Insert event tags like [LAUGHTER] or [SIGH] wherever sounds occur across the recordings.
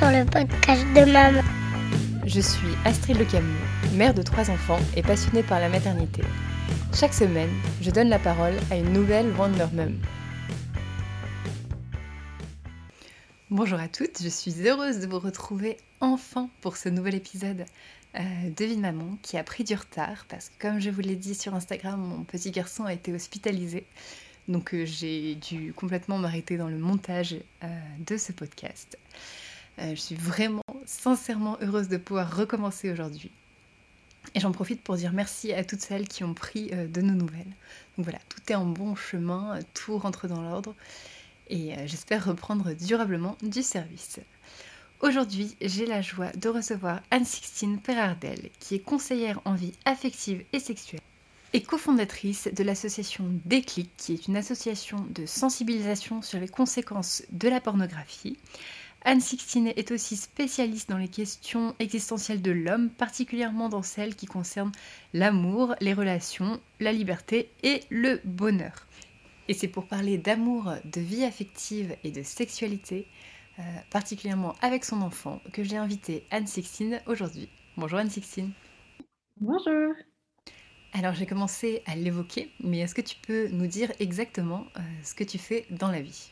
le podcast de maman. Je suis Astrid Le Camus, mère de trois enfants et passionnée par la maternité. Chaque semaine, je donne la parole à une nouvelle Wonder Mum. Bonjour à toutes, je suis heureuse de vous retrouver enfin pour ce nouvel épisode euh, de Vie de Maman qui a pris du retard parce que comme je vous l'ai dit sur Instagram, mon petit garçon a été hospitalisé. Donc euh, j'ai dû complètement m'arrêter dans le montage euh, de ce podcast. Euh, je suis vraiment sincèrement heureuse de pouvoir recommencer aujourd'hui. Et j'en profite pour dire merci à toutes celles qui ont pris de nos nouvelles. Donc voilà, tout est en bon chemin, tout rentre dans l'ordre et j'espère reprendre durablement du service. Aujourd'hui, j'ai la joie de recevoir Anne-Sixtine Perardel, qui est conseillère en vie affective et sexuelle et cofondatrice de l'association Déclic, qui est une association de sensibilisation sur les conséquences de la pornographie. Anne Sixtine est aussi spécialiste dans les questions existentielles de l'homme, particulièrement dans celles qui concernent l'amour, les relations, la liberté et le bonheur. Et c'est pour parler d'amour, de vie affective et de sexualité, euh, particulièrement avec son enfant, que j'ai invité Anne Sixtine aujourd'hui. Bonjour Anne Sixtine. Bonjour. Alors j'ai commencé à l'évoquer, mais est-ce que tu peux nous dire exactement euh, ce que tu fais dans la vie?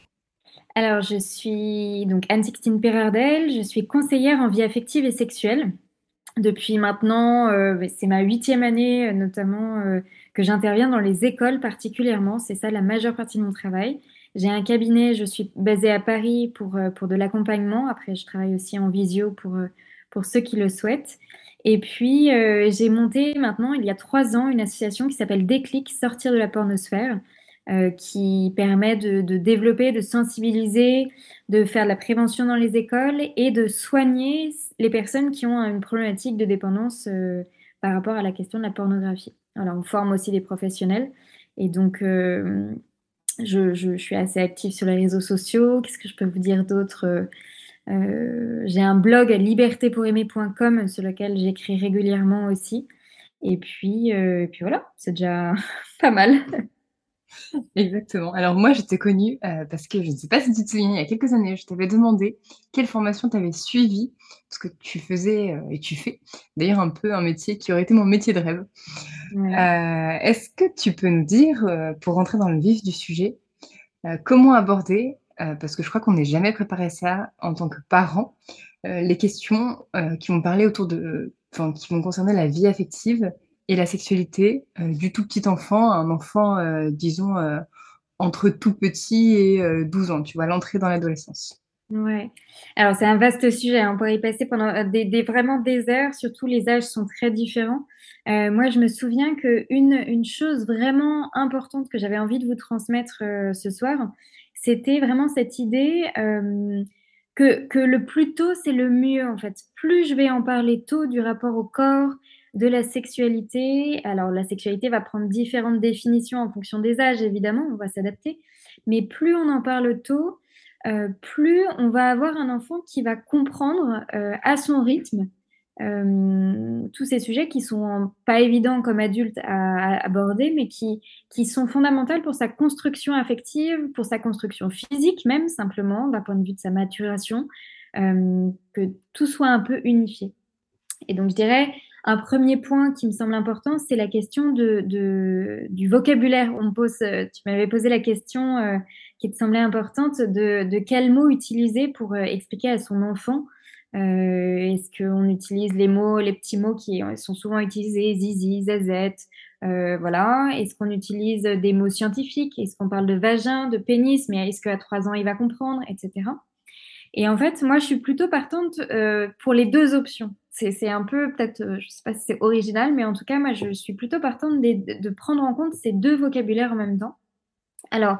Alors je suis donc Anne-Sixtine Perardel, je suis conseillère en vie affective et sexuelle. Depuis maintenant, euh, c'est ma huitième année euh, notamment que j'interviens dans les écoles particulièrement, c'est ça la majeure partie de mon travail. J'ai un cabinet, je suis basée à Paris pour, pour de l'accompagnement, après je travaille aussi en visio pour, pour ceux qui le souhaitent. Et puis, euh, j'ai monté maintenant, il y a trois ans, une association qui s'appelle Déclic, Sortir de la pornosphère, euh, qui permet de, développer, de sensibiliser, de faire de la prévention dans les écoles et de soigner les personnes qui ont une problématique de dépendance euh, par rapport à la question de la pornographie. Alors, on forme aussi des professionnels. Et donc, je, je, suis assez active sur les réseaux sociaux. Qu'est-ce que je peux vous dire d'autre euh, j'ai un blog libertépouraimer.com sur lequel j'écris régulièrement aussi. Et puis, euh, et puis voilà, c'est déjà [LAUGHS] pas mal. [LAUGHS] Exactement. Alors moi, je t'ai connue euh, parce que je ne sais pas si tu te souviens, il y a quelques années, je t'avais demandé quelle formation tu avais suivie, parce que tu faisais et tu fais d'ailleurs un peu un métier qui aurait été mon métier de rêve. Est-ce que tu peux nous dire, pour rentrer dans le vif du sujet, comment aborder euh, parce que je crois qu'on n'est jamais préparé à ça en tant que parent, euh, les questions euh, qui vont parler autour de, enfin, qui vont concerner la vie affective et la sexualité du tout petit enfant un enfant, disons, entre tout petit et 12 ans, tu vois, l'entrée dans l'adolescence. Ouais. Alors c'est un vaste sujet. Hein. On pourrait y passer pendant des, vraiment des heures. Surtout les âges sont très différents. moi, je me souviens que une, chose vraiment importante que j'avais envie de vous transmettre ce soir, c'était vraiment cette idée euh, que, que, le plus tôt, c'est le mieux, en fait. Plus je vais en parler tôt du rapport au corps, de la sexualité, alors la sexualité va prendre différentes définitions en fonction des âges, évidemment, on va s'adapter, mais plus on en parle tôt, euh, plus on va avoir un enfant qui va comprendre euh, à son rythme euh, tous ces sujets qui sont pas évidents comme adultes à, aborder, mais qui, qui sont fondamentaux pour sa construction affective, pour sa construction physique même, simplement, d'un point de vue de sa maturation, que tout soit un peu unifié. Et donc, je dirais, un premier point qui me semble important, c'est la question du vocabulaire. On pose, tu m'avais posé la question euh, qui te semblait importante de, de quels mots utiliser pour euh, expliquer à son enfant euh, est-ce qu'on utilise les mots, les petits mots qui sont souvent utilisés, zizi, zazette, euh, voilà. Est-ce qu'on utilise des mots scientifiques? Est-ce qu'on parle de vagin, de pénis Mais est-ce qu'à trois ans il va comprendre, etc. Et en fait, moi, je suis plutôt partante euh, pour les deux options. C'est un peu, peut-être, je ne sais pas si c'est original, mais en tout cas, moi, je suis plutôt partante de, prendre en compte ces deux vocabulaires en même temps. Alors,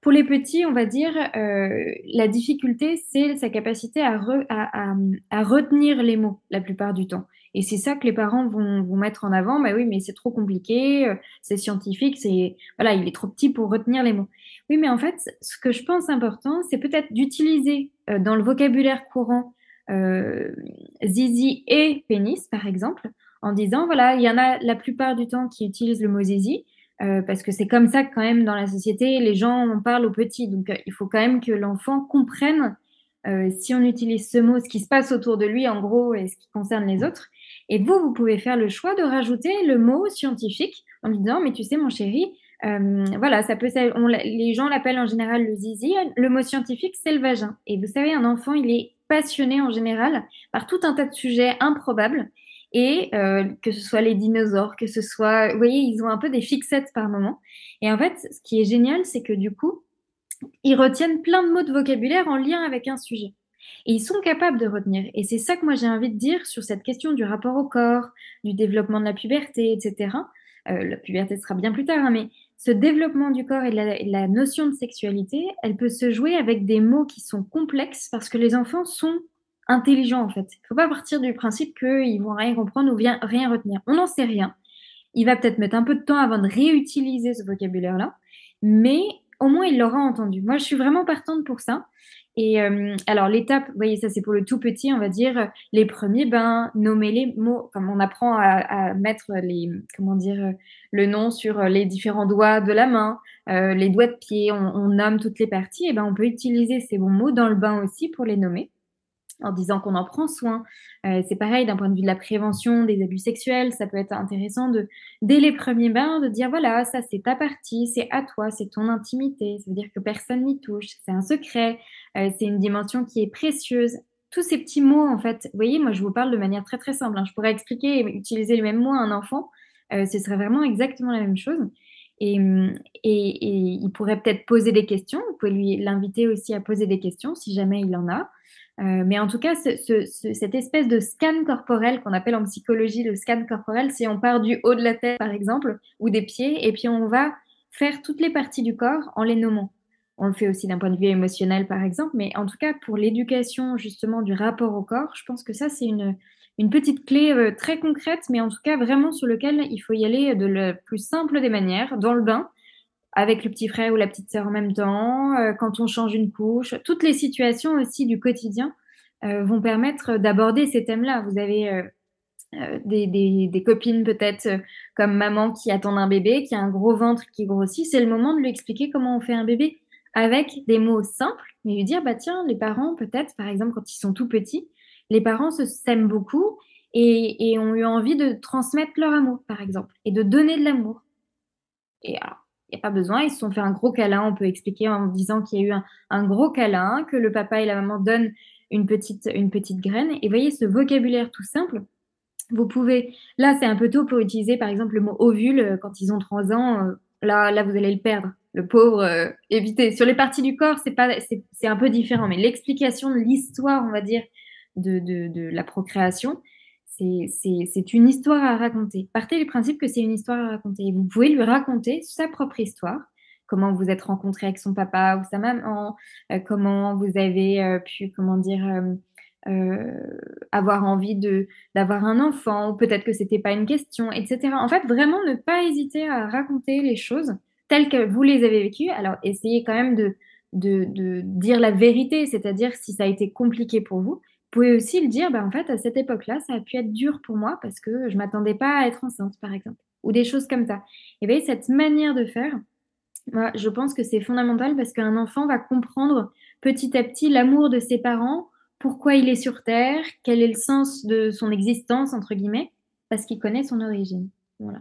pour les petits, on va dire, euh, la difficulté, c'est sa capacité à, retenir les mots la plupart du temps. Et c'est ça que les parents vont, mettre en avant. Bah oui, mais c'est trop compliqué, euh, c'est scientifique, c'est voilà, il est trop petit pour retenir les mots. Oui, mais en fait, ce que je pense important, c'est peut-être d'utiliser euh, dans le vocabulaire courant zizi et pénis, par exemple, en disant voilà, il y en a la plupart du temps qui utilisent le mot zizi. Euh, parce que c'est comme ça que quand même dans la société, les gens en parlent aux petits. Donc euh, il faut quand même que l'enfant comprenne euh, si on utilise ce mot, ce qui se passe autour de lui en gros et ce qui concerne les autres. Et vous, vous pouvez faire le choix de rajouter le mot scientifique en disant, mais tu sais mon chéri, euh, voilà, ça peut, les gens l'appellent en général le zizi. Le mot scientifique, c'est le vagin. Et vous savez, un enfant, il est passionné en général par tout un tas de sujets improbables. Et euh, que ce soit les dinosaures, que ce soit, vous voyez, ils ont un peu des fixettes par moment. Et en fait, ce qui est génial, c'est que du coup, ils retiennent plein de mots de vocabulaire en lien avec un sujet. Et ils sont capables de retenir. Et c'est ça que moi j'ai envie de dire sur cette question du rapport au corps, du développement de la puberté, etc. Euh, la puberté sera bien plus tard, hein, mais ce développement du corps et la, la, notion de sexualité, elle peut se jouer avec des mots qui sont complexes parce que les enfants sont intelligents en fait. Il ne faut pas partir du principe qu'ils vont rien comprendre ou rien retenir. On n'en sait rien. Il va peut-être mettre un peu de temps avant de réutiliser ce vocabulaire-là, mais au moins il l'aura entendu. Moi, je suis vraiment partante pour ça. Et euh, alors l'étape, vous voyez, ça c'est pour le tout petit, on va dire les premiers bains, nommer les mots, comme on apprend à, mettre les, comment dire, le nom sur les différents doigts de la main, euh, les doigts de pied, on, on, nomme toutes les parties. Et ben on peut utiliser ces bons mots dans le bain aussi pour les nommer en disant qu'on en prend soin. Euh, c'est pareil d'un point de vue de la prévention des abus sexuels, ça peut être intéressant de, dès les premiers bains, de dire voilà, ça c'est ta partie, c'est à toi, c'est ton intimité, ça veut dire que personne n'y touche, c'est un secret, euh, c'est une dimension qui est précieuse. Tous ces petits mots, en fait, vous voyez, moi je vous parle de manière très très simple. Hein. Je pourrais expliquer et utiliser les mêmes mots à un enfant, euh, ce serait vraiment exactement la même chose. Et, et, et il pourrait peut-être poser des questions. Vous pouvez l'inviter aussi à poser des questions si jamais il en a. Euh, mais en tout cas, ce, ce, cette espèce de scan corporel qu'on appelle en psychologie le scan corporel, c'est on part du haut de la tête, par exemple, ou des pieds, et puis on va faire toutes les parties du corps en les nommant. On le fait aussi d'un point de vue émotionnel, par exemple, mais en tout cas, pour l'éducation justement du rapport au corps, je pense que ça, c'est une, une petite clé euh, très concrète, mais en tout cas vraiment sur lequel il faut y aller de la plus simple des manières, dans le bain, avec le petit frère ou la petite sœur en même temps, euh, quand on change une couche. Toutes les situations aussi du quotidien euh, vont permettre d'aborder ces thèmes-là. Vous avez euh, des, copines peut-être comme maman qui attend un bébé, qui a un gros ventre qui grossit. C'est le moment de lui expliquer comment on fait un bébé avec des mots simples, mais lui dire, bah tiens, les parents peut-être, par exemple, quand ils sont tout petits, les parents se s'aiment beaucoup et, ont eu envie de transmettre leur amour, par exemple, et de donner de l'amour. Et il n'y a pas besoin, ils se sont fait un gros câlin. On peut expliquer en disant qu'il y a eu un, gros câlin, que le papa et la maman donnent une petite, une petite graine. Et voyez ce vocabulaire tout simple. Vous pouvez, là c'est un peu tôt pour utiliser par exemple le mot ovule euh, quand ils ont 3 ans. Euh, là, là vous allez le perdre. Le pauvre, euh, évitez. Sur les parties du corps, c'est pas, c'est un peu différent. Mais l'explication de l'histoire, on va dire, de, de, de la procréation, c'est une histoire à raconter. Partez du principe que c'est une histoire à raconter. Vous pouvez lui raconter sa propre histoire, comment vous êtes rencontré avec son papa ou sa maman, euh, comment vous avez euh, pu, comment dire, euh, avoir envie d'avoir un enfant, ou peut-être que c'était pas une question, etc. En fait, vraiment ne pas hésiter à raconter les choses telles que vous les avez vécues. Alors, essayez quand même de dire la vérité, c'est-à-dire si ça a été compliqué pour vous, pouvez aussi le dire, bah, en fait, à cette époque-là, ça a pu être dur pour moi parce que je m'attendais pas à être enceinte, par exemple, ou des choses comme ça. Et bien, cette manière de faire, moi, je pense que c'est fondamental parce qu'un enfant va comprendre petit à petit l'amour de ses parents, pourquoi il est sur Terre, quel est le sens de son existence, entre guillemets, parce qu'il connaît son origine. Voilà.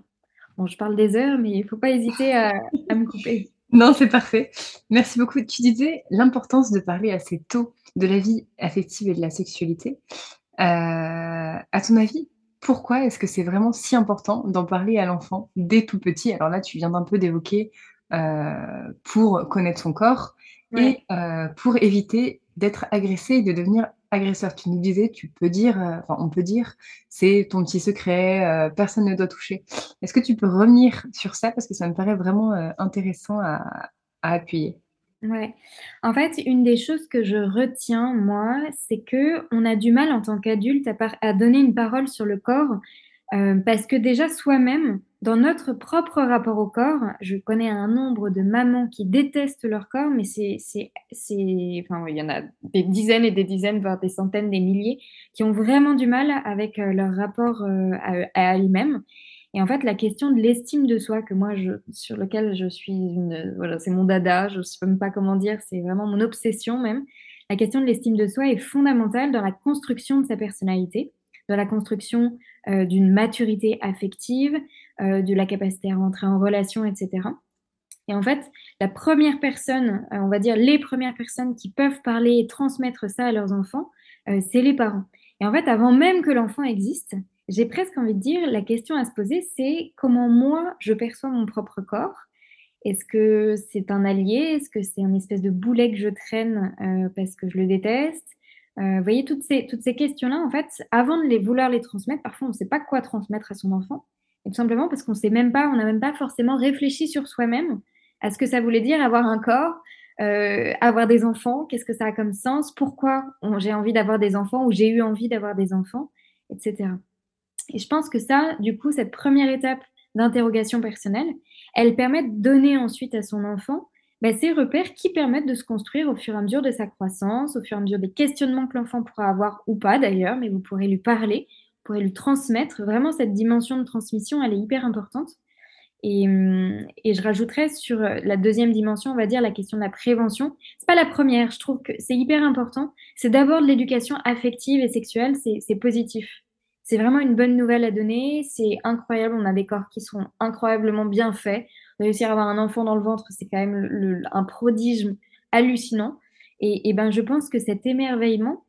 Bon, je parle des heures, mais il ne faut pas hésiter à, à me couper. [LAUGHS] Non, c'est parfait. Merci beaucoup. Tu disais l'importance de parler assez tôt de la vie affective et de la sexualité? Euh, à ton avis, pourquoi est-ce que c'est vraiment si important d'en parler à l'enfant dès tout petit? Alors là, tu viens d'un peu d'évoquer euh, pour connaître son corps et euh, pour éviter d'être agressé et de devenir agresseur. Tu nous disais, tu peux dire, enfin, on peut dire, c'est ton petit secret, personne ne doit toucher. Est-ce que tu peux revenir sur ça? Parce que ça me paraît vraiment intéressant à appuyer Ouais. En fait, une des choses que je retiens, moi, c'est que on a du mal en tant qu'adulte à, à, donner une parole sur le corps euh, parce que déjà soi-même, dans notre propre rapport au corps, je connais un nombre de mamans qui détestent leur corps, mais c'est, c'est, enfin, il y en a des dizaines et des dizaines, voire des centaines, des milliers, qui ont vraiment du mal avec euh, leur rapport euh, à, à elles-mêmes. Et en fait, la question de l'estime de soi, que moi, sur lequel je suis une, voilà, c'est mon dada, je ne sais même pas comment dire, c'est vraiment mon obsession même. la question de l'estime de soi est fondamentale dans la construction de sa personnalité, dans la construction euh, d'une maturité affective, de la capacité à rentrer en relation, etc. Et en fait, la première personne, on va dire les premières personnes qui peuvent parler et transmettre ça à leurs enfants, c'est les parents. Et en fait, avant même que l'enfant existe, j'ai presque envie de dire, la question à se poser, c'est comment moi, je perçois mon propre corps? Est-ce que c'est un allié? Est-ce que c'est un espèce de boulet que je traîne euh, parce que je le déteste? Euh, Vous voyez, toutes ces, toutes ces questions-là, en fait, avant de les vouloir les transmettre, parfois on ne sait pas quoi transmettre à son enfant. Tout simplement parce qu'on sait même pas, on n'a même pas forcément réfléchi sur soi-même à ce que ça voulait dire avoir un corps, euh, avoir des enfants, qu'est-ce que ça a comme sens, pourquoi j'ai envie d'avoir des enfants ou j'ai eu envie d'avoir des enfants, etc. Et je pense que ça, du coup, cette première étape d'interrogation personnelle, elle permet de donner ensuite à son enfant bah, ces repères qui permettent de se construire au fur et à mesure de sa croissance, au fur et à mesure des questionnements que l'enfant pourra avoir ou pas d'ailleurs, mais vous pourrez lui parler, pourrez lui transmettre. Vraiment, cette dimension de transmission, elle est hyper importante. Et, et, je rajouterais sur la deuxième dimension, on va dire la question de la prévention. C'est pas la première, je trouve que c'est hyper important. C'est d'abord de l'éducation affective et sexuelle, c'est positif. C'est vraiment une bonne nouvelle à donner. C'est incroyable. On a des corps qui sont incroyablement bien faits. Réussir à avoir un enfant dans le ventre, c'est quand même un prodige hallucinant. Et, ben, je pense que cet émerveillement,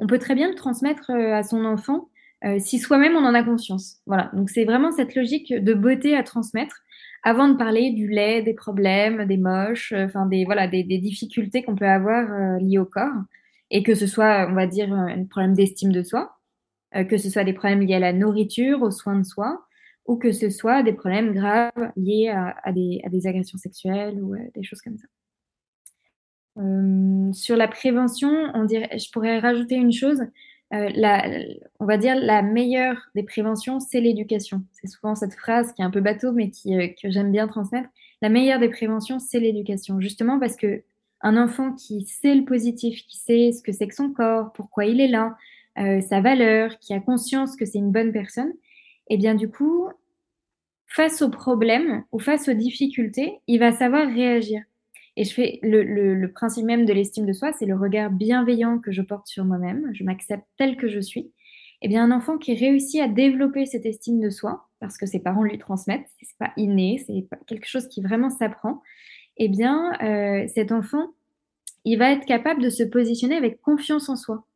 on peut très bien le transmettre euh, à son enfant euh, si soi-même on en a conscience. Voilà. Donc c'est vraiment cette logique de beauté à transmettre avant de parler du lait, des problèmes, des moches, euh, enfin des voilà des, difficultés qu'on peut avoir liées au corps et que ce soit on va dire un problème d'estime de soi euh, que ce soit des problèmes liés à la nourriture, aux soins de soi, ou que ce soit des problèmes graves liés à, des, agressions sexuelles ou euh, des choses comme ça. Euh, sur la prévention, on dirait, je pourrais rajouter une chose. On va dire la meilleure des préventions, c'est l'éducation. C'est souvent cette phrase qui est un peu bateau, mais qui, que j'aime bien transmettre. La meilleure des préventions, c'est l'éducation, justement parce que un enfant qui sait le positif, qui sait ce que c'est que son corps, pourquoi il est là, euh, sa valeur, qui a conscience que c'est une bonne personne, et eh bien du coup, face aux problèmes ou face aux difficultés, il va savoir réagir. Et je fais le, principe même de l'estime de soi, c'est le regard bienveillant que je porte sur moi-même. Je m'accepte tel que je suis. Eh bien, un enfant qui réussit à développer cette estime de soi, parce que ses parents lui transmettent, c'est pas inné, c'est quelque chose qui vraiment s'apprend. Eh bien, euh, cet enfant, il va être capable de se positionner avec confiance en soi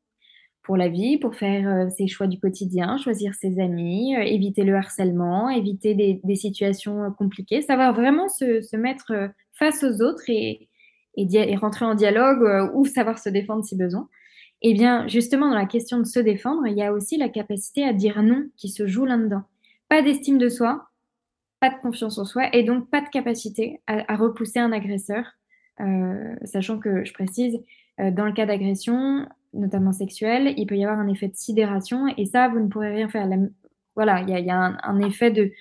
pour la vie, pour faire euh, ses choix du quotidien, choisir ses amis, euh, éviter le harcèlement, éviter des, situations compliquées, savoir vraiment se, mettre face aux autres et, et, rentrer en dialogue ou savoir se défendre si besoin. Eh bien, justement, dans la question de se défendre, il y a aussi la capacité à dire non qui se joue là-dedans. Pas d'estime de soi, pas de confiance en soi et donc pas de capacité à, repousser un agresseur, sachant que, je précise, dans le cas d'agression, notamment sexuelle, il peut y avoir un effet de sidération et ça, vous ne pourrez rien faire. voilà, il y a, un, effet de,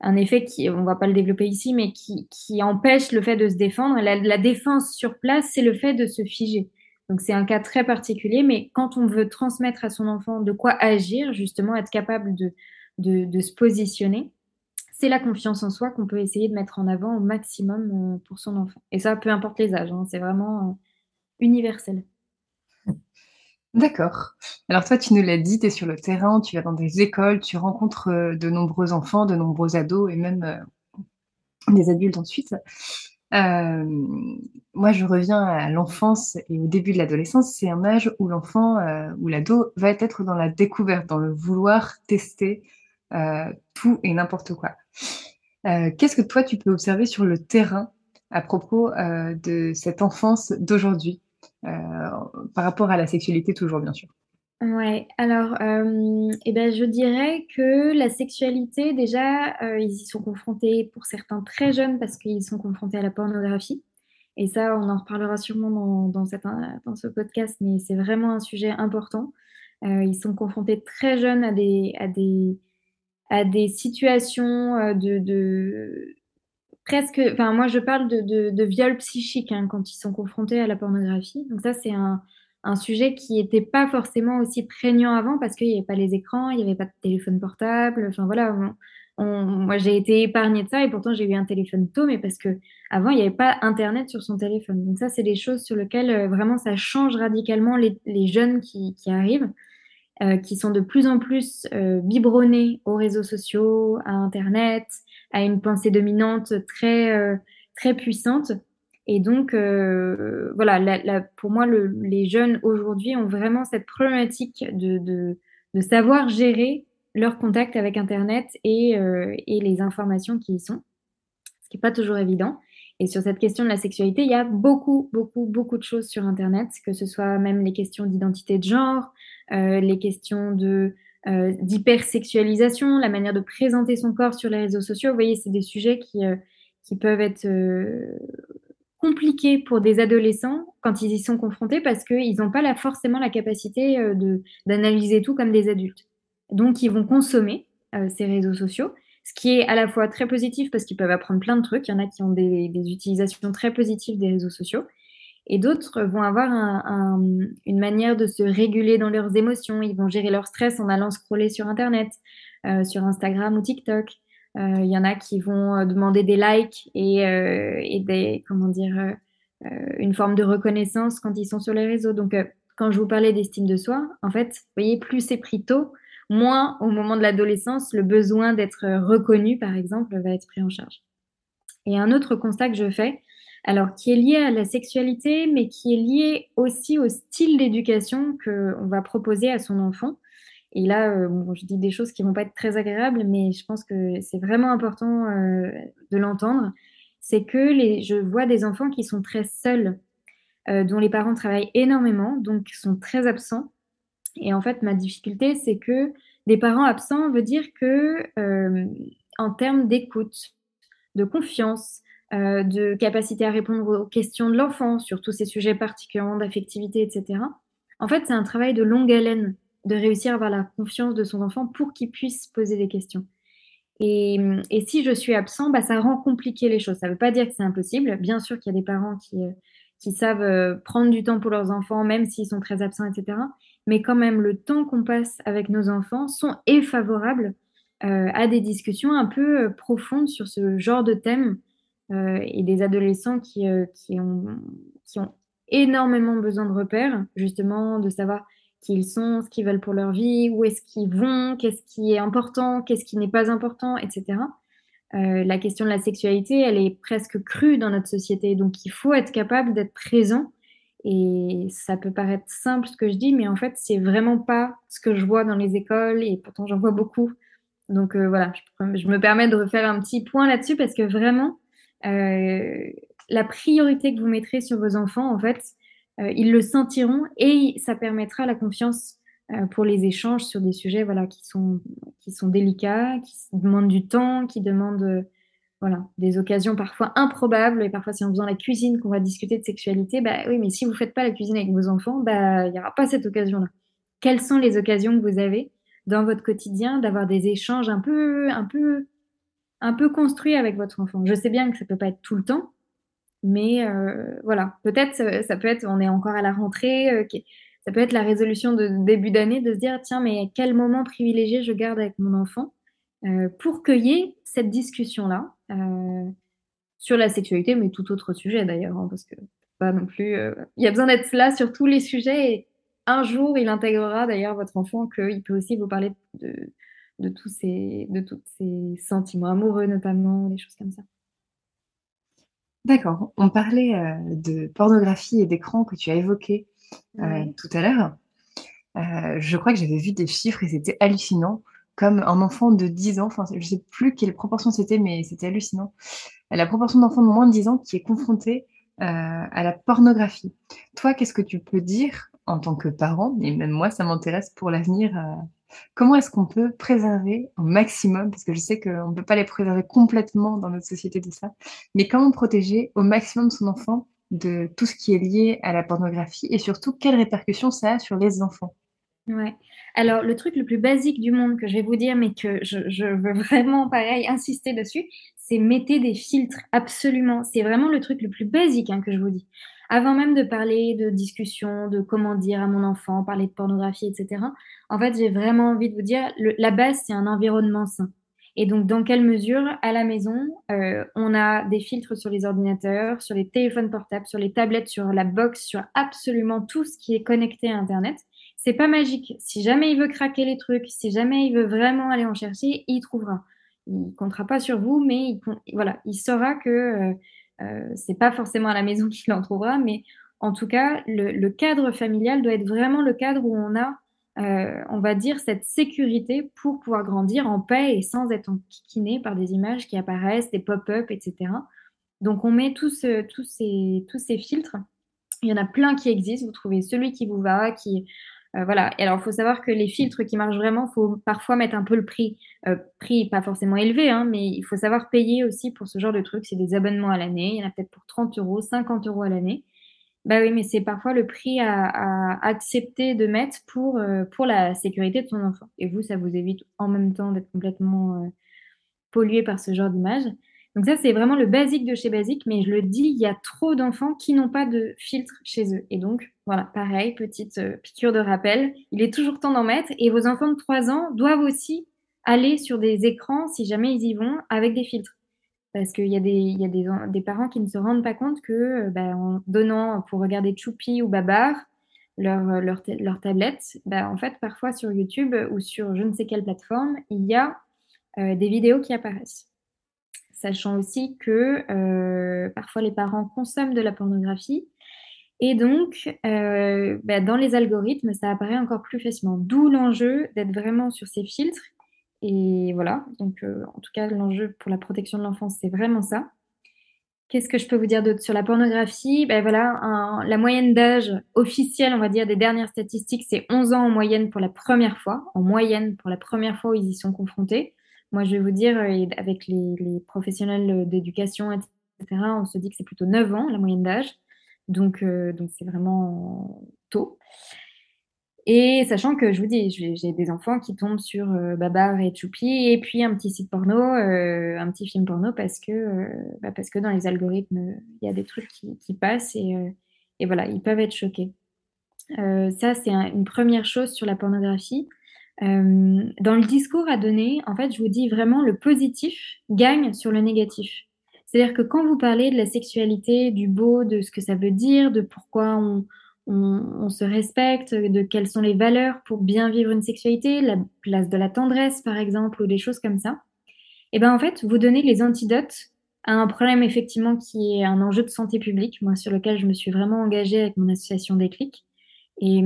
un effet qui, on va pas le développer ici, mais qui, empêche le fait de se défendre. La, défense sur place, c'est le fait de se figer. Donc c'est un cas très particulier, mais quand on veut transmettre à son enfant de quoi agir, justement être capable de se positionner, c'est la confiance en soi qu'on peut essayer de mettre en avant au maximum euh, pour son enfant. Et ça, peu importe les âges, hein, c'est vraiment euh, universel. D'accord. Alors toi, tu nous l'as dit, tu es sur le terrain, tu vas dans des écoles, tu rencontres euh, de nombreux enfants, de nombreux ados et même euh, des adultes ensuite. Euh, moi, je reviens à l'enfance et au début de l'adolescence. C'est un âge où l'enfant ou l'ado va être dans la découverte, dans le vouloir tester tout et n'importe quoi. Qu'est-ce que toi, tu peux observer sur le terrain à propos de cette enfance d'aujourd'hui? Par rapport à la sexualité toujours, bien sûr. Ouais, alors, euh, eh ben, je dirais que la sexualité, déjà, euh, ils y sont confrontés pour certains très jeunes parce qu'ils sont confrontés à la pornographie. Et ça, on en reparlera sûrement dans, dans, dans ce podcast, mais c'est vraiment un sujet important. ils sont confrontés très jeunes à des, à des, à des situations de, de, presque, enfin moi je parle de, de, viol psychique hein, quand ils sont confrontés à la pornographie. Donc ça c'est un, un, sujet qui n'était pas forcément aussi prégnant avant parce qu'il n'y avait pas les écrans, il n'y avait pas de téléphone portable. Enfin voilà, moi, j'ai été épargnée de ça et pourtant j'ai eu un téléphone tôt, mais parce que avant il n'y avait pas Internet sur son téléphone. Donc ça, c'est des choses sur lesquelles euh, vraiment ça change radicalement les, jeunes qui, arrivent, euh, qui sont de plus en plus euh, biberonnés aux réseaux sociaux, à Internet, à une pensée dominante très très puissante. Et donc voilà, pour moi, les jeunes aujourd'hui ont vraiment cette problématique de, de savoir gérer leur contact avec Internet euh, et, les informations qui y sont, ce qui n'est pas toujours évident. Et sur cette question de la sexualité, il y a beaucoup, beaucoup, beaucoup de choses sur Internet, que ce soit même les questions d'identité de genre, euh, les questions de euh, d'hypersexualisation, la manière de présenter son corps sur les réseaux sociaux. Vous voyez, c'est des sujets qui, qui peuvent être compliqués pour des adolescents quand ils y sont confrontés parce qu'ils n'ont pas forcément la capacité d'analyser tout comme des adultes. Donc, ils vont consommer euh, ces réseaux sociaux, ce qui est à la fois très positif parce qu'ils peuvent apprendre plein de trucs. Il y en a qui ont des, utilisations très positives des réseaux sociaux. Et d'autres vont avoir une manière de se réguler dans leurs émotions. Ils vont gérer leur stress en allant scroller sur Internet, euh, sur Instagram ou TikTok. Euh, il y en a qui vont demander des likes et, et des, comment dire, une forme de reconnaissance quand ils sont sur les réseaux. Donc, quand je vous parlais d'estime de soi, en fait, vous voyez, plus c'est pris tôt, moins au moment de l'adolescence, le besoin d'être reconnu, par exemple, va être pris en charge. Et un autre constat que je fais, alors qui est lié à la sexualité, mais qui est lié aussi au style d'éducation qu'on va proposer à son enfant. Et là, euh, je dis des choses qui vont pas être très agréables, mais je pense que c'est vraiment important euh, de l'entendre. C'est que je vois des enfants qui sont très seuls, euh, dont les parents travaillent énormément, donc sont très absents, et en fait, ma difficulté, c'est que des parents absents veut dire que, en termes d'écoute, de confiance, euh, de capacité à répondre aux questions de l'enfant sur tous ces sujets particulièrement d'affectivité, etc. En fait, c'est un travail de longue haleine de réussir à avoir la confiance de son enfant pour qu'il puisse poser des questions. Et, si je suis absent, bah, ça rend compliqué les choses. Ça ne veut pas dire que c'est impossible. Bien sûr qu'il y a des parents qui, euh, qui savent prendre du temps pour leurs enfants, même s'ils sont très absents, etc mais quand même le temps qu'on passe avec nos enfants sont et favorables euh, à des discussions un peu euh, profondes sur ce genre de thème euh, et des adolescents qui, qui, ont, qui ont énormément besoin de repères, justement, de savoir qui ils sont, ce qu'ils veulent pour leur vie, où est-ce qu'ils vont, qu'est-ce qui est important, qu'est-ce qui n'est pas important, etc. la question de la sexualité, elle est presque crue dans notre société, donc il faut être capable d'être présent et ça peut paraître simple ce que je dis, mais en fait, c'est vraiment pas ce que je vois dans les écoles et pourtant j'en vois beaucoup. Donc euh, voilà, je, me permets de refaire un petit point là-dessus parce que vraiment, euh, la priorité que vous mettrez sur vos enfants, en fait, euh, ils le sentiront et ça permettra la confiance pour les échanges sur des sujets voilà, qui, sont, qui sont délicats, qui demandent du temps, qui demandent voilà, des occasions parfois improbables, et parfois c'est en faisant la cuisine qu'on va discuter de sexualité, bah oui, mais si vous ne faites pas la cuisine avec vos enfants, bah il n'y aura pas cette occasion-là. Quelles sont les occasions que vous avez dans votre quotidien d'avoir des échanges un peu, un peu, un peu construits avec votre enfant Je sais bien que ça peut pas être tout le temps, mais euh, voilà, peut-être ça, peut être, on est encore à la rentrée, euh, ça peut être la résolution de début d'année de se dire tiens, mais quel moment privilégié je garde avec mon enfant euh, pour cueillir cette discussion-là sur la sexualité, mais tout autre sujet d'ailleurs, hein, parce que pas non plus. Il y a besoin d'être là sur tous les sujets et un jour, il intégrera d'ailleurs votre enfant qu'il peut aussi vous parler de, de tous ces, de tous ces sentiments amoureux notamment, des choses comme ça. D'accord. On parlait euh, de pornographie et d'écran que tu as évoqué tout à l'heure. je crois que j'avais vu des chiffres et c'était hallucinant comme un enfant de 10 ans, enfin, je ne sais plus quelle proportion c'était, mais c'était hallucinant, la proportion d'enfants de moins de 10 ans qui est confrontée euh, à la pornographie. Toi, qu'est-ce que tu peux dire en tant que parent, et même moi, ça m'intéresse pour l'avenir, euh, comment est-ce qu'on peut préserver au maximum, parce que je sais qu'on ne peut pas les préserver complètement dans notre société de ça, mais comment protéger au maximum son enfant de tout ce qui est lié à la pornographie et surtout quelles répercussions ça a sur les enfants? Ouais. Alors, le truc le plus basique du monde que je vais vous dire, mais que je, veux vraiment, pareil, insister dessus, c'est mettez des filtres, absolument. C'est vraiment le truc le plus basique hein, que je vous dis. Avant même de parler de discussion, de comment dire à mon enfant, parler de pornographie, etc. En fait, j'ai vraiment envie de vous dire, la base, c'est un environnement sain. Et donc, dans quelle mesure, à la maison, euh, on a des filtres sur les ordinateurs, sur les téléphones portables, sur les tablettes, sur la box, sur absolument tout ce qui est connecté à Internet? C'est pas magique. Si jamais il veut craquer les trucs, si jamais il veut vraiment aller en chercher, il trouvera. Il comptera pas sur vous, mais il, voilà, il saura que euh, euh, c'est pas forcément à la maison [LAUGHS] qu'il en trouvera, mais en tout cas, le, cadre familial doit être vraiment le cadre où on a euh, on va dire, cette sécurité pour pouvoir grandir en paix et sans être enquiquiné par des images qui apparaissent, des pop-up, etc. Donc on met tous, tous, ces, tous ces filtres. Il y en a plein qui existent. Vous trouvez celui qui vous va, qui euh, voilà. Et alors il faut savoir que les filtres qui marchent vraiment, il faut parfois mettre un peu le prix, euh, prix pas forcément élevé, hein, mais il faut savoir payer aussi pour ce genre de trucs. C'est des abonnements à l'année. Il y en a peut-être pour 30 euros, 50 euros à l'année. Bah oui, mais c'est parfois le prix à, accepter de mettre pour, euh, pour la sécurité de ton enfant. Et vous, ça vous évite en même temps d'être complètement pollué par ce genre d'image. Donc ça, c'est vraiment le basique de chez Basique, mais je le dis, il y a trop d'enfants qui n'ont pas de filtre chez eux. Et donc, voilà, pareil, petite euh, piqûre de rappel, il est toujours temps d'en mettre. Et vos enfants de 3 ans doivent aussi aller sur des écrans, si jamais ils y vont, avec des filtres. Parce qu'il y a, des, y a des, parents qui ne se rendent pas compte que, euh, bah, en donnant pour regarder Choupi ou Babar leur, euh, tablette, bah, en fait, parfois sur YouTube ou sur je ne sais quelle plateforme, il y a des vidéos qui apparaissent. Sachant aussi que parfois les parents consomment de la pornographie et donc, bah, dans les algorithmes, ça apparaît encore plus facilement. D'où l'enjeu d'être vraiment sur ces filtres et voilà, donc euh, en tout cas, l'enjeu pour la protection de l'enfance, c'est vraiment ça. Qu'est-ce que je peux vous dire d'autre sur la pornographie? Ben voilà, La moyenne d'âge officielle, on va dire, des dernières statistiques, c'est 11 ans en moyenne pour la première fois. En moyenne, pour la première fois où ils y sont confrontés. Moi, je vais vous dire, euh, avec les, professionnels d'éducation, etc., on se dit que c'est plutôt 9 ans, la moyenne d'âge. Donc, euh, donc c'est vraiment tôt. Et sachant que je vous dis, j'ai des enfants qui tombent sur euh, Babar et Choupi et puis un petit site porno, euh, un petit film porno parce que, euh, bah parce que dans les algorithmes, il y a des trucs qui, passent et, euh, et, voilà, ils peuvent être choqués. ça, c'est une première chose sur la pornographie. Dans le discours à donner, en fait, je vous dis vraiment le positif gagne sur le négatif. C'est-à-dire que quand vous parlez de la sexualité, du beau, de ce que ça veut dire, de pourquoi on, on, se respecte, de quelles sont les valeurs pour bien vivre une sexualité, la place de la tendresse par exemple, ou des choses comme ça, et eh bien en fait, vous donnez les antidotes à un problème effectivement qui est un enjeu de santé publique, moi sur lequel je me suis vraiment engagée avec mon association Déclic. Et,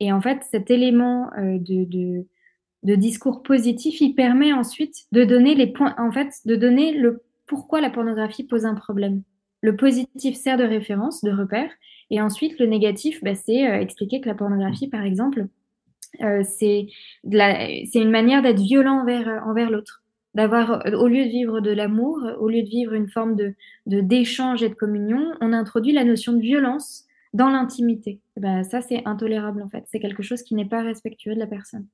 et en fait, cet élément euh, de, de, de, discours positif, il permet ensuite de donner les points, en fait, de donner le pourquoi la pornographie pose un problème. Le positif sert de référence, de repère, et ensuite, le négatif, bah, c'est euh, expliquer que la pornographie, par exemple, euh, c'est une manière d'être violent envers, euh, envers l'autre. D'avoir, au lieu de vivre de l'amour, au lieu de vivre une forme de d'échange et de communion, on introduit la notion de violence dans l'intimité. Bah, ça, c'est intolérable en fait. C'est quelque chose qui n'est pas respectueux de la personne.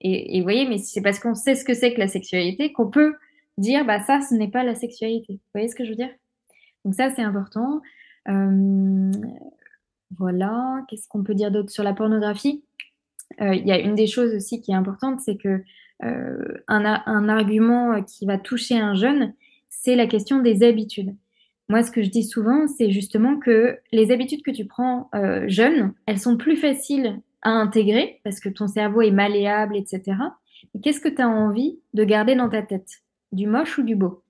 Et, vous voyez, mais c'est parce qu'on sait ce que c'est que la sexualité qu'on peut dire, bah ça, ce n'est pas la sexualité. Vous voyez ce que je veux dire? Donc ça, c'est important. Euh, voilà, qu'est-ce qu'on peut dire d'autre sur la pornographie? Euh, Il y a une des choses aussi qui est importante, c'est que euh, un, argument qui va toucher un jeune, c'est la question des habitudes. Moi, ce que je dis souvent, c'est justement que les habitudes que tu prends euh, jeune, elles sont plus faciles à intégrer parce que ton cerveau est malléable, etc. qu'est-ce que tu as envie de garder dans ta tête? Du moche ou du beau?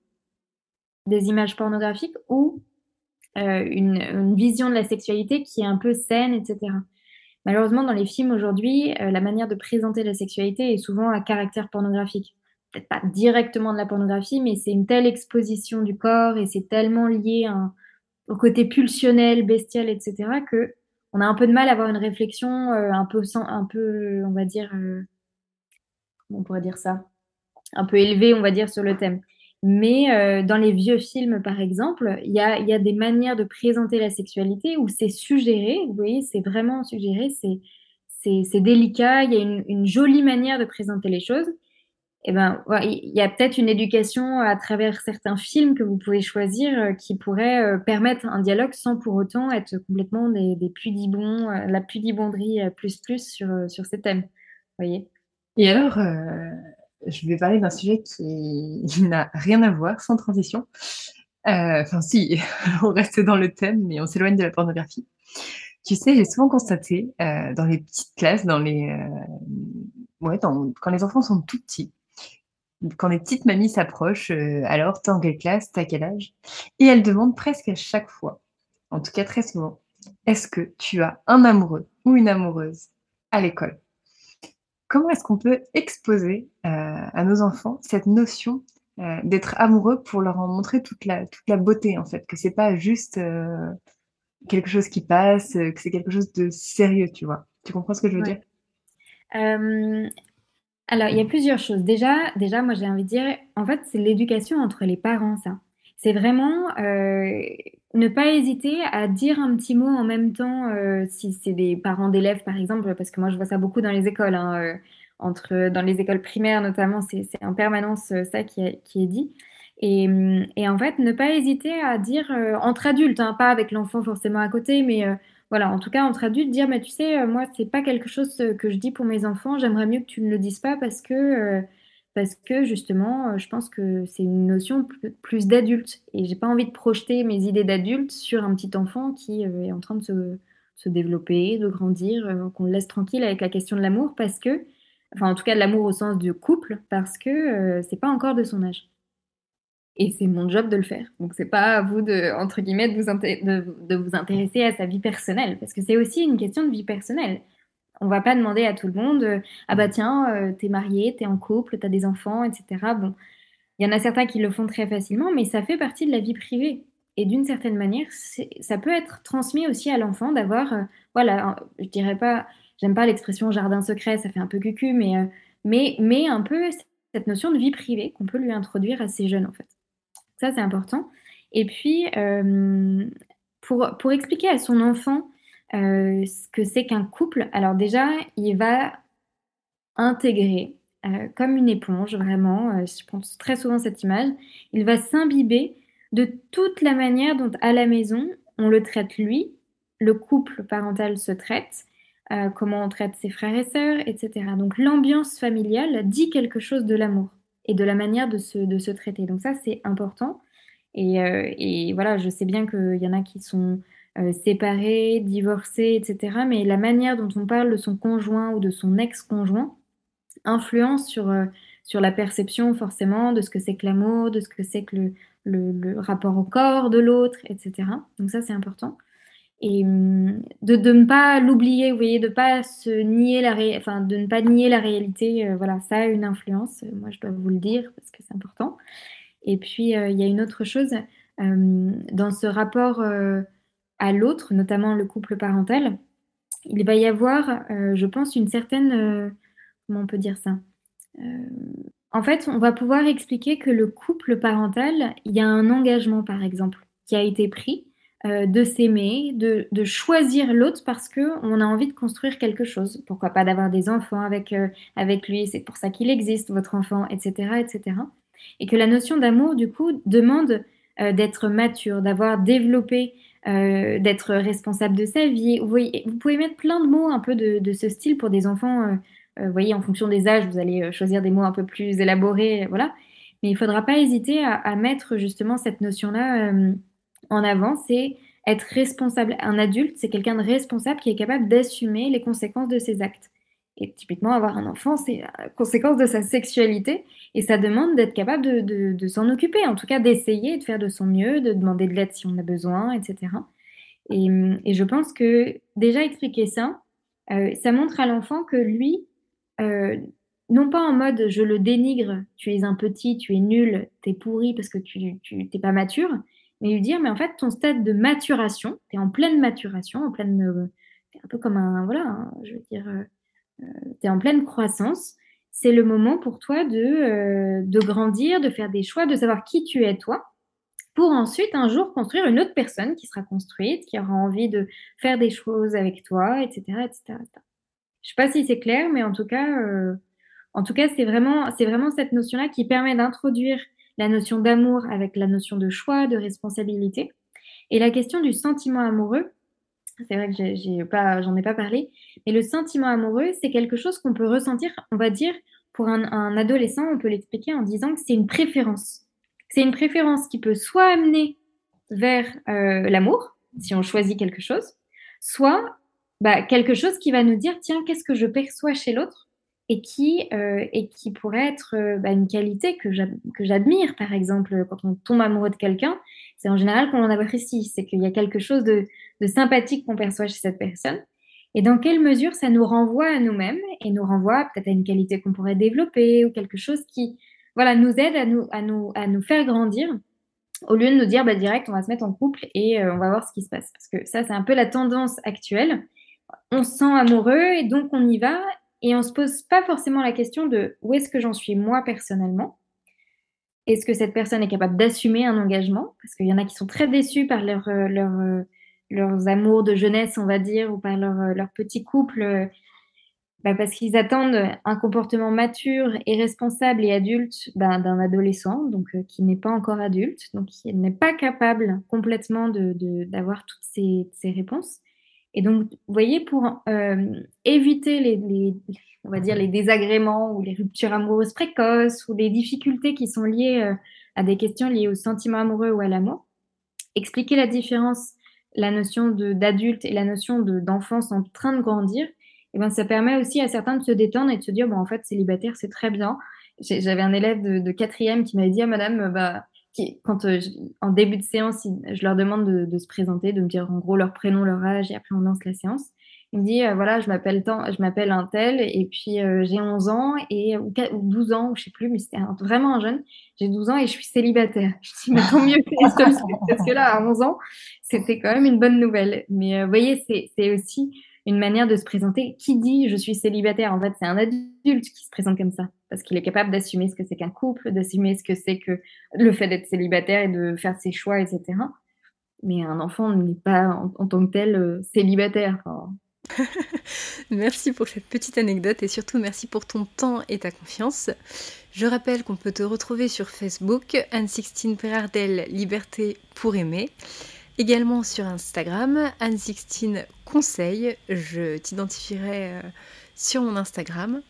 Des images pornographiques ou euh, une, une, vision de la sexualité qui est un peu saine, etc. Malheureusement, dans les films aujourd'hui, euh, la manière de présenter la sexualité est souvent à caractère pornographique. Peut-être pas directement de la pornographie, mais c'est une telle exposition du corps et c'est tellement lié au côté pulsionnel, bestial, etc., que on a un peu de mal à avoir une réflexion euh, un peu, un peu, on va dire, comment on pourrait dire ça, un peu élevée, on va dire, sur le thème. Mais euh, dans les vieux films, par exemple, il y a, des manières de présenter la sexualité où c'est suggéré, vous voyez, c'est vraiment suggéré, c'est délicat, il y a une, jolie manière de présenter les choses. Eh ben, il y a peut-être une éducation à travers certains films que vous pouvez choisir euh, qui pourrait euh, permettre un dialogue sans pour autant être complètement des, des pudibons, la pudibonderie plus plus sur, sur ces thèmes. Voyez Et alors, je vais parler d'un sujet qui [LAUGHS] n'a rien à voir, sans transition. Euh, enfin, si, [LAUGHS] on reste dans le thème, mais on s'éloigne de la pornographie. Tu sais, j'ai souvent constaté euh, dans les petites classes, dans les, euh, ouais, quand les enfants sont tout petits, quand les petites mamies s'approchent, alors t'es en quelle classe, t'as quel âge? Et elles demandent presque à chaque fois, en tout cas très souvent, est-ce que tu as un amoureux ou une amoureuse à l'école? Comment est-ce qu'on peut exposer à nos enfants cette notion euh, d'être amoureux pour leur en montrer toute la, toute la beauté, en fait, que c'est pas juste euh, quelque chose qui passe, euh, que c'est quelque chose de sérieux, tu vois? Tu comprends ce que je veux dire? Alors, il y a plusieurs choses. Déjà, déjà moi, j'ai envie de dire, en fait, c'est l'éducation entre les parents, ça. C'est vraiment ne pas hésiter à dire un petit mot en même temps, si c'est des parents d'élèves, par exemple, parce que moi, je vois ça beaucoup dans les écoles. Hein, entre, dans les écoles primaires notamment, c'est en permanence euh, ça qui, est, qui est dit. Et, et, en fait, ne pas hésiter à dire euh, entre adultes, hein, pas avec l'enfant forcément à côté, mais euh, voilà, en tout cas entre adultes, dire, mais tu sais, moi, c'est pas quelque chose que je dis pour mes enfants, j'aimerais mieux que tu ne le dises pas parce que, parce que justement, je pense que c'est une notion plus, d'adulte. Et j'ai pas envie de projeter mes idées d'adulte sur un petit enfant qui est en train de se, développer, de grandir, qu'on le laisse tranquille avec la question de l'amour parce que enfin en tout cas de l'amour au sens du couple, parce que euh, c'est pas encore de son âge. Et c'est mon job de le faire. Donc c'est pas à vous de entre guillemets de vous, de, vous intéresser à sa vie personnelle, parce que c'est aussi une question de vie personnelle. On va pas demander à tout le monde euh, ah bah tiens euh, t'es marié, t'es en couple, t'as des enfants, etc. Bon, il y en a certains qui le font très facilement, mais ça fait partie de la vie privée. Et d'une certaine manière, ça peut être transmis aussi à l'enfant d'avoir, voilà, je dirais pas, j'aime pas l'expression jardin secret, ça fait un peu cucu, mais, euh, mais, mais un peu cette notion de vie privée qu'on peut lui introduire assez jeune en fait. Ça, c'est important. Et puis, euh, pour, expliquer à son enfant euh, ce que c'est qu'un couple, alors déjà, il va intégrer comme une éponge, vraiment, je pense très souvent cette image, il va s'imbiber de toute la manière dont à la maison on le traite lui, le couple parental se traite, euh, comment on traite ses frères et sœurs, etc. Donc l'ambiance familiale dit quelque chose de l'amour et de la manière de se, de se traiter. Donc ça, c'est important. Et, euh, et, voilà, je sais bien qu'il y en a qui sont euh, séparés, divorcés, etc. Mais la manière dont on parle de son conjoint ou de son ex-conjoint influence sur, sur la perception forcément de ce que c'est que l'amour, de ce que c'est que le, le, rapport au corps de l'autre, etc. Donc ça, c'est important et hum, de, de ne pas l'oublier, vous voyez, de pas se nier la enfin, de ne pas nier la réalité, euh, voilà, ça a une influence. Euh, moi, je dois vous le dire parce que c'est important. Et puis, euh, il y a une autre chose dans ce rapport à l'autre, notamment le couple parental. Il va y avoir, je pense, une certaine, comment on peut dire ça En fait, on va pouvoir expliquer que le couple parental, il y a un engagement, par exemple, qui a été pris euh, de s'aimer, de, choisir l'autre parce qu'on a envie de construire quelque chose. Pourquoi pas d'avoir des enfants avec, euh, avec lui, c'est pour ça qu'il existe, votre enfant, etc., etc. Et que la notion d'amour, du coup, demande euh, d'être mature, d'avoir développé, d'être responsable de sa vie. Vous, pouvez mettre plein de mots un peu de, ce style pour des enfants. vous voyez, en fonction des âges, vous allez choisir des mots un peu plus élaborés, voilà. Mais il ne faudra pas hésiter à mettre justement cette notion-là en avant, c'est être responsable. Un adulte, c'est quelqu'un de responsable qui est capable d'assumer les conséquences de ses actes. Et typiquement, avoir un enfant, c'est la conséquence de sa sexualité. Et ça demande d'être capable de, s'en occuper, en tout cas d'essayer de faire de son mieux, de demander de l'aide si on a besoin, etc. Et, je pense que déjà expliquer ça, euh, ça montre à l'enfant que lui, euh, non pas en mode je le dénigre, tu es un petit, tu es nul, t'es pourri parce que tu n'es pas mature, mais lui dire, mais en fait, ton stade de maturation, tu es en pleine maturation, en pleine. Euh, un peu comme un. Voilà, je veux dire, euh, euh, tu es en pleine croissance. C'est le moment pour toi de, de grandir, de faire des choix, de savoir qui tu es toi, pour ensuite un jour construire une autre personne qui sera construite, qui aura envie de faire des choses avec toi, etc. etc., Je ne sais pas si c'est clair, mais en tout cas, en tout cas, c'est vraiment, c'est vraiment cette notion-là qui permet d'introduire la notion d'amour avec la notion de choix, de responsabilité. Et la question du sentiment amoureux, c'est vrai que j'ai pas, j'en ai pas parlé, mais le sentiment amoureux, c'est quelque chose qu'on peut ressentir, on va dire, pour un, adolescent, on peut l'expliquer en disant que c'est une préférence. C'est une préférence qui peut soit amener vers euh, l'amour, si on choisit quelque chose, soit bah, quelque chose qui va nous dire, tiens, qu'est-ce que je perçois chez l'autre? Et qui, euh, et qui pourrait être euh, bah, une qualité que j'admire, par exemple, quand on tombe amoureux de quelqu'un, c'est en général qu'on en apprécie, c'est qu'il y a quelque chose de, sympathique qu'on perçoit chez cette personne. Et dans quelle mesure ça nous renvoie à nous-mêmes et nous renvoie peut-être à une qualité qu'on pourrait développer ou quelque chose qui voilà, nous aide à nous, à nous, à nous faire grandir au lieu de nous dire bah, direct on va se mettre en couple et euh, on va voir ce qui se passe. Parce que ça, c'est un peu la tendance actuelle. On se sent amoureux et donc on y va et on ne se pose pas forcément la question de où est-ce que j'en suis moi personnellement. Est-ce que cette personne est capable d'assumer un engagement? Parce qu'il y en a qui sont très déçus par euh, euh, leurs amours de jeunesse, on va dire, ou par leur, leur petit couple, euh, bah parce qu'ils attendent un comportement mature et responsable et adulte bah, d'un adolescent, donc euh, qui n'est pas encore adulte, donc qui n'est pas capable complètement d'avoir de, toutes ces, ces, réponses. Et donc, vous voyez, pour euh, éviter les, on va dire, les désagréments ou les ruptures amoureuses précoces ou les difficultés qui sont liées à des questions liées au sentiment amoureux ou à l'amour, expliquer la différence la notion d'adulte et la notion d'enfance en train de grandir, et eh ben, ça permet aussi à certains de se détendre et de se dire, bon, en fait, célibataire, c'est très bien. J'avais un élève de, quatrième qui m'avait dit, ah, madame, bah, quand euh, en début de séance, je leur demande de, se présenter, de me dire en gros leur prénom, leur âge, et après on lance la séance. Il me dit, euh, voilà, je m'appelle je m'appelle un tel, et puis euh, j'ai 11 ans, et, ou, 12 ans, ou je sais plus, mais c'était vraiment un jeune. J'ai 12 ans et je suis célibataire. [LAUGHS] Je dis, mais tant mieux, parce que là, à 11 ans, c'était quand même une bonne nouvelle. Mais vous voyez, c'est aussi une manière de se présenter. Qui dit je suis célibataire En fait, c'est un adulte qui se présente comme ça, parce qu'il est capable d'assumer ce que c'est qu'un couple, d'assumer ce que c'est que le fait d'être célibataire et de faire ses choix, etc. Mais un enfant n'est pas en, tant que tel célibataire. [LAUGHS] merci pour cette petite anecdote et surtout merci pour ton temps et ta confiance. Je rappelle qu'on peut te retrouver sur Facebook, Anne-Sixtine Perardel, Liberté pour aimer. Également sur Instagram, Anne-Sixtine Conseil. Je t'identifierai euh, sur mon Instagram.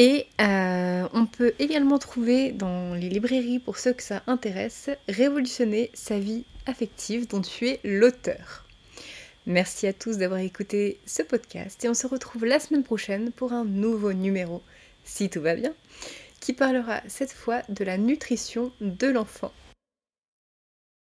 Et euh, on peut également trouver dans les librairies, pour ceux que ça intéresse, Révolutionner sa vie affective dont tu es l'auteur. Merci à tous d'avoir écouté ce podcast et on se retrouve la semaine prochaine pour un nouveau numéro, si tout va bien, qui parlera cette fois de la nutrition de l'enfant.